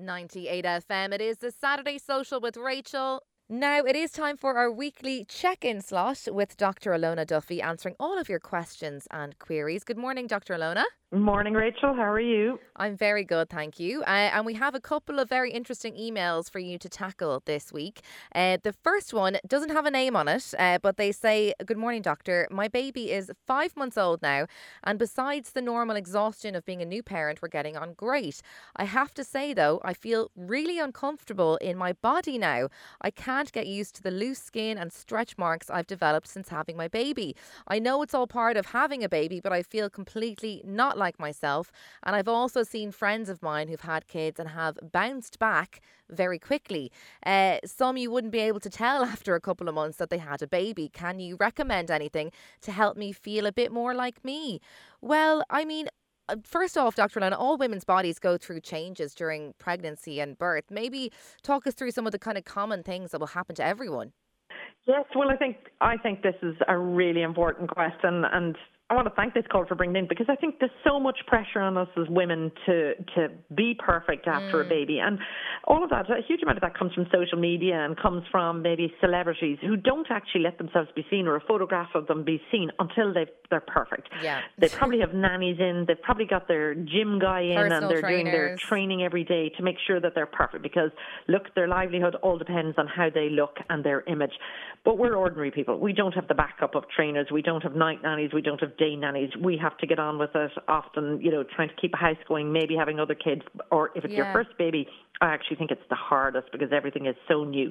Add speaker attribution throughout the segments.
Speaker 1: 98 FM. It is the Saturday Social with Rachael. Now it is time for our weekly check-in slot with Dr. Illona Duffy answering all of your questions and queries. Good morning, Dr. Illona.
Speaker 2: Morning, Rachael. How are you?
Speaker 1: I'm very good, thank you. Uh, and we have a couple of very interesting emails for you to tackle this week. Uh, the first one doesn't have a name on it, uh, but they say, Good morning, doctor. My baby is five months old now, and besides the normal exhaustion of being a new parent, we're getting on great. I have to say, though, I feel really uncomfortable in my body now. I can't get used to the loose skin and stretch marks I've developed since having my baby. I know it's all part of having a baby, but I feel completely not like myself. And I've also seen friends of mine who've had kids and have bounced back very quickly. Uh, some you wouldn't be able to tell after a couple of months that they had a baby. Can you recommend anything to help me feel a bit more like me? Well, I mean, uh, first off, Dr. Lana, all women's bodies go through changes during pregnancy and birth. Maybe talk us through some of the kind of common things that will happen to everyone.
Speaker 2: Yes, well, I think I think this is a really important question, and I want to thank this call for bringing in because I think there's so much pressure on us as women to to be perfect after mm. a baby, and all of that, a huge amount of that comes from social media and comes from maybe celebrities who don't actually let themselves be seen or a photograph of them be seen until they they're perfect.
Speaker 1: Yeah,
Speaker 2: they probably have nannies in, they've probably got their gym guy in,
Speaker 1: Personal
Speaker 2: and they're
Speaker 1: trainers.
Speaker 2: doing their training every day to make sure that they're perfect. Because look, their livelihood all depends on how they look and their image. But we're ordinary people. We don't have the backup of trainers. We don't have night nannies. We don't have day nannies. We have to get on with it often, you know, trying to keep a house going, maybe having other kids, or if it's
Speaker 1: Yeah.
Speaker 2: your first baby, I actually think it's the hardest because everything is so new.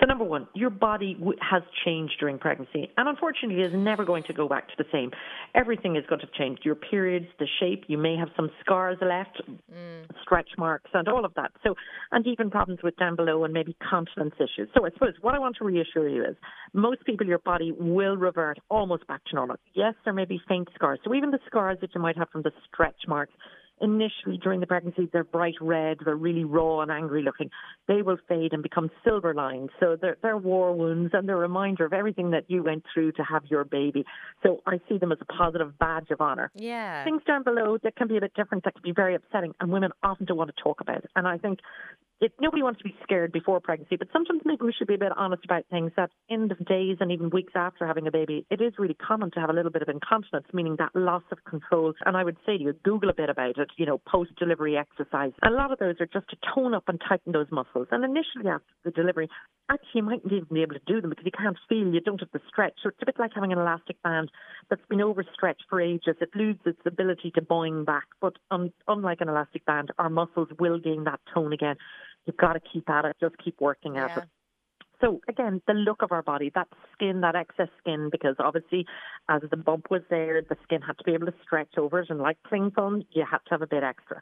Speaker 2: So, number one, your body w- has changed during pregnancy, and unfortunately, is never going to go back to the same. Everything is going to change. Your periods, the shape, you may have some scars left, mm. stretch marks, and all of that. So, and even problems with down below and maybe continence issues. So, I suppose what I want to reassure you is most people, your body will revert almost back to normal. Yes, there may be faint scars. So, even the scars that you might have from the stretch marks, initially during the pregnancy they're bright red, they're really raw and angry looking. They will fade and become silver lined. So they're, they're war wounds and they're a reminder of everything that you went through to have your baby. So I see them as a positive badge of honour.
Speaker 1: Yeah.
Speaker 2: Things down below that can be a bit different, that can be very upsetting, and women often don't want to talk about it. And I think it, nobody wants to be scared before pregnancy, but sometimes maybe we should be a bit honest about things that end of days and even weeks after having a baby, it is really common to have a little bit of incontinence, meaning that loss of control. And I would say to you, Google a bit about it, you know, post delivery exercise. A lot of those are just to tone up and tighten those muscles. And initially after the delivery, actually you mightn't even be able to do them because you can't feel, you don't have the stretch. So it's a bit like having an elastic band that's been overstretched for ages. It loses its ability to boing back. But un- unlike an elastic band, our muscles will gain that tone again. You've got to keep at it, just keep working at
Speaker 1: Yeah.
Speaker 2: it. So again, the look of our body, that skin, that excess skin, because obviously as the bump was there, the skin had to be able to stretch over it, and like cling film, you had to have a bit extra.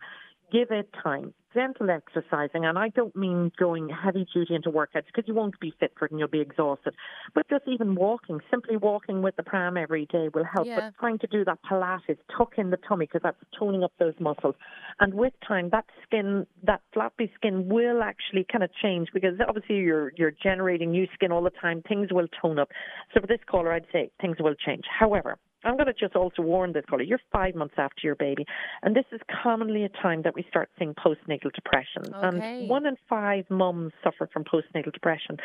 Speaker 2: Give it time, gentle exercising, and I don't mean going heavy duty into workouts because you won't be fit for it and you'll be exhausted. But just even walking, simply walking with the pram every day will help.
Speaker 1: Yeah.
Speaker 2: But trying to do that Pilates, tuck in the tummy because that's toning up those muscles. And with time, that skin, that floppy skin will actually kind of change because obviously you're you're generating new skin all the time. Things will tone up. So for this caller, I'd say things will change. However, I'm going to just also warn this caller. You're five months after your baby, and this is commonly a time that we start seeing postnatal depression.
Speaker 1: Okay.
Speaker 2: And one in five mums suffer from postnatal depression,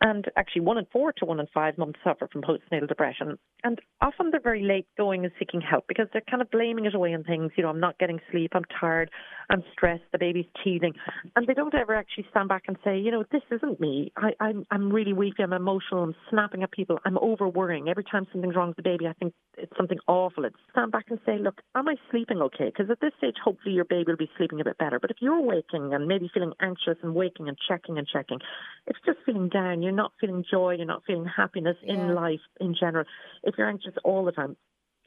Speaker 2: and actually one in four to one in five mums suffer from postnatal depression. And often they're very late going and seeking help because they're kind of blaming it away on things. You know, I'm not getting sleep, I'm tired, I'm stressed, the baby's teething, and they don't ever actually stand back and say, you know, this isn't me. I, I'm I'm really weak. I'm emotional, I'm snapping at people, I'm over worrying. Every time something's wrong with the baby, I think it's something awful. It's stand back and say, look, am I sleeping okay? Because at this stage, hopefully your baby will be sleeping a bit better. But if you're waking and maybe feeling anxious and waking and checking and checking, it's just feeling down. You're not feeling joy. You're not feeling happiness
Speaker 1: Yeah.
Speaker 2: in life in general. If you're anxious all the time,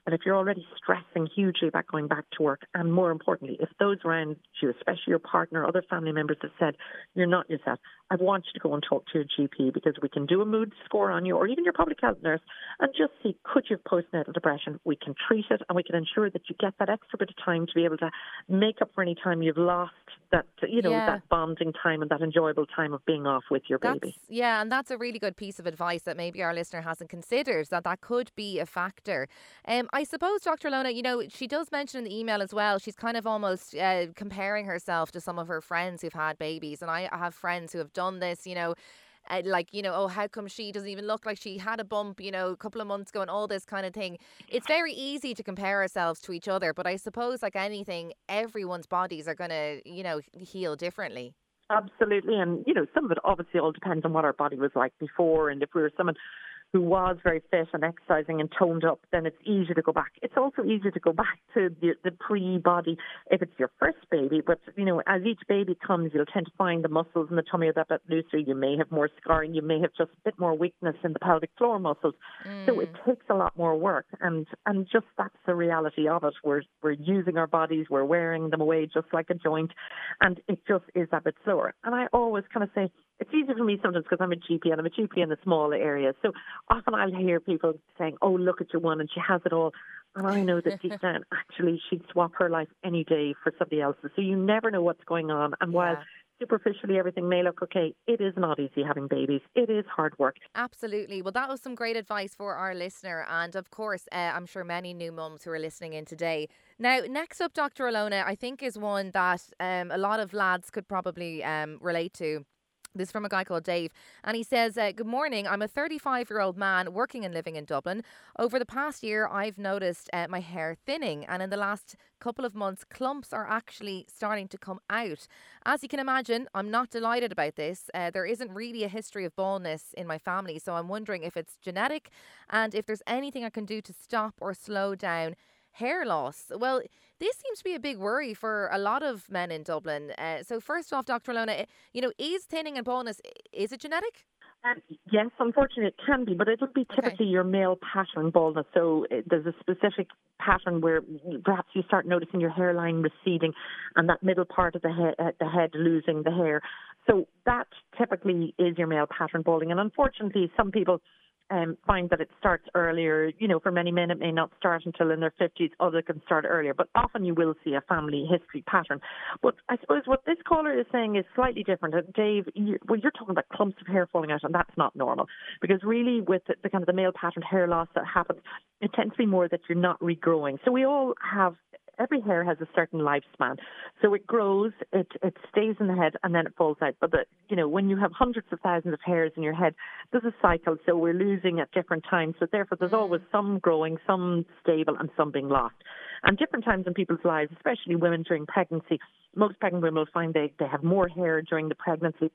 Speaker 2: and if you're already stressing hugely about going back to work, and more importantly, if those around you, especially your partner, other family members, have said you're not yourself, I want you to go and talk to your GP because we can do a mood score on you, or even your public health nurse, and just see could you have postnatal depression. We can treat it, and we can ensure that you get that extra bit of time to be able to make up for any time you've lost that you know
Speaker 1: Yeah.
Speaker 2: that bonding time and that enjoyable time of being off with your
Speaker 1: That's,
Speaker 2: baby.
Speaker 1: yeah, and that's a really good piece of advice that maybe our listener hasn't considered that that could be a factor. Um, I suppose, Dr. Lona, you know, she does mention in the email as well, she's kind of almost uh, comparing herself to some of her friends who've had babies. And I have friends who have done this, you know. Uh, like you know oh how come she doesn't even look like she had a bump you know a couple of months ago and all this kind of thing it's very easy to compare ourselves to each other but i suppose like anything everyone's bodies are going to you know heal differently
Speaker 2: Absolutely. And, you know, some of it obviously all depends on what our body was like before. And if we were someone who was very fit and exercising and toned up, then it's easy to go back. It's also easy to go back to the, the pre-body if it's your first baby. But you know, as each baby comes, you'll tend to find the muscles in the tummy are that bit looser. You may have more scarring. You may have just a bit more weakness in the pelvic floor muscles. Mm. So it takes a lot more work, and and just that's the reality of it. We're we're using our bodies, we're wearing them away just like a joint, and it just is a bit slower. And I always kind of say it's easy for me sometimes because I'm a GP and I'm a GP in the small areas. So often I'll hear people saying, "Oh, look at your one, and she has it all," and I know that deep down, actually, she'd swap her life any day for somebody else's. So you never know what's going on. And while superficially everything may look okay. It is not easy having babies. It is hard work.
Speaker 1: Absolutely. Well, that was some great advice for our listener. And of course, uh, I'm sure many new mums who are listening in today. Now, next up, Dr. Illona, I think is one that um, a lot of lads could probably um, relate to. This is from a guy called Dave, and he says, uh, Good morning. I'm a 35 year old man working and living in Dublin. Over the past year, I've noticed uh, my hair thinning, and in the last couple of months, clumps are actually starting to come out. As you can imagine, I'm not delighted about this. Uh, there isn't really a history of baldness in my family, so I'm wondering if it's genetic and if there's anything I can do to stop or slow down hair loss. Well, this seems to be a big worry for a lot of men in Dublin. Uh, so, first off, Dr. Lona, eh, you know, is thinning and baldness is it genetic?
Speaker 2: Um, yes, unfortunately, it can be, but it'll be typically okay. your male pattern baldness. So uh, there's a specific pattern where perhaps you start noticing your hairline receding, and that middle part of the head, uh, the head losing the hair. So that typically is your male pattern balding, and unfortunately, some people um, find that it starts earlier. You know, for many men, it may not start until in their 50s. Others can start earlier, but often you will see a family history pattern. But I suppose what this caller is saying is slightly different. And Dave, you, well, you're talking about clumps of hair falling out, and that's not normal because really, with the, the kind of the male pattern hair loss that happens, it tends to be more that you're not regrowing. So we all have every hair has a certain lifespan. So it grows, it it stays in the head, and then it falls out. But the, you know, when you have hundreds of thousands of hairs in your head, there's a cycle. So we're losing at different times. So therefore, there's always some growing, some stable, and some being lost. And different times in people's lives, especially women during pregnancy, most pregnant women will find they, they have more hair during the pregnancy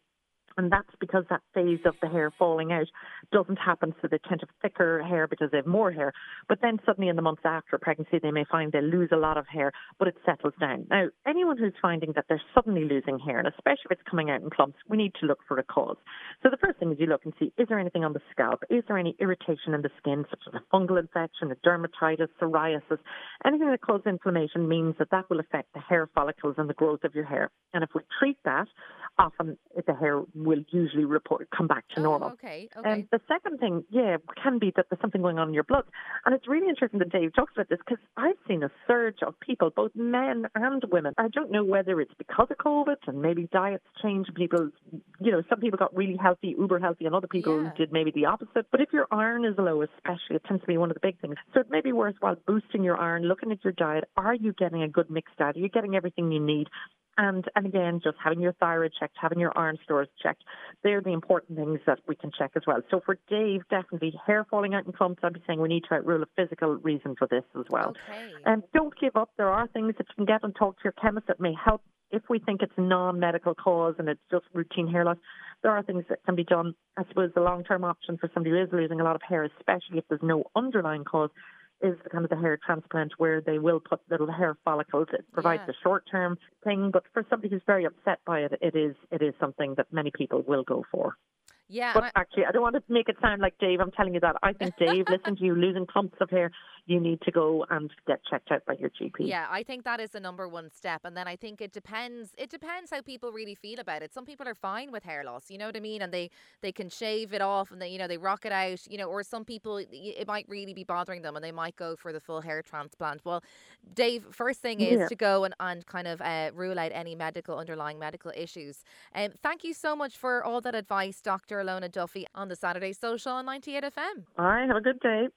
Speaker 2: and that's because that phase of the hair falling out doesn't happen, so they tend to have thicker hair because they have more hair. But then suddenly in the months after pregnancy, they may find they lose a lot of hair, but it settles down. Now, anyone who's finding that they're suddenly losing hair, and especially if it's coming out in clumps, we need to look for a cause. So the first thing is you look and see, is there anything on the scalp? Is there any irritation in the skin, such as a fungal infection, a dermatitis, psoriasis? Anything that causes inflammation means that that will affect the hair follicles and the growth of your hair. And if we treat that, often the hair will usually report come back to
Speaker 1: oh,
Speaker 2: normal.
Speaker 1: Okay, um, okay.
Speaker 2: And the second thing, yeah, can be that there's something going on in your blood, and it's really interesting that Dave talks about this because I've seen a surge of people, both men and women. I don't know whether it's because of COVID and maybe diets change. People, you know, some people got really healthy, uber healthy, and other people yeah. did maybe the opposite. But if your iron is low, especially, it tends to be one of the big things. So it may be worthwhile boosting your iron, looking at your diet. Are you getting a good mixed diet? Are you getting everything you need? And and again, just having your thyroid checked, having your iron stores checked, they're the important things that we can check as well. So for Dave, definitely hair falling out in clumps, I'd be saying we need to rule a physical reason for this as well.
Speaker 1: Okay.
Speaker 2: And don't give up. There are things that you can get and talk to your chemist that may help if we think it's non-medical cause and it's just routine hair loss, there are things that can be done. I suppose the long-term option for somebody who is losing a lot of hair, especially if there's no underlying cause, is the kind of the hair transplant where they will put little hair follicles. It provides yeah. a short term thing, but for somebody who's very upset by it, it is it is something that many people will go for.
Speaker 1: Yeah.
Speaker 2: But I, actually, I don't want to make it sound like Dave. I'm telling you that. I think Dave, listen to you losing clumps of hair. You need to go and get checked out by your GP.
Speaker 1: Yeah, I think that is the number one step. And then I think it depends. It depends how people really feel about it. Some people are fine with hair loss. You know what I mean? And they they can shave it off and they you know they rock it out. You know, or some people it might really be bothering them and they might go for the full hair transplant. Well, Dave, first thing is yeah. to go and and kind of uh, rule out any medical underlying medical issues. And um, thank you so much for all that advice, Doctor. Illona Duffy on the Saturday Social on 98 FM.
Speaker 2: All right, have a good day.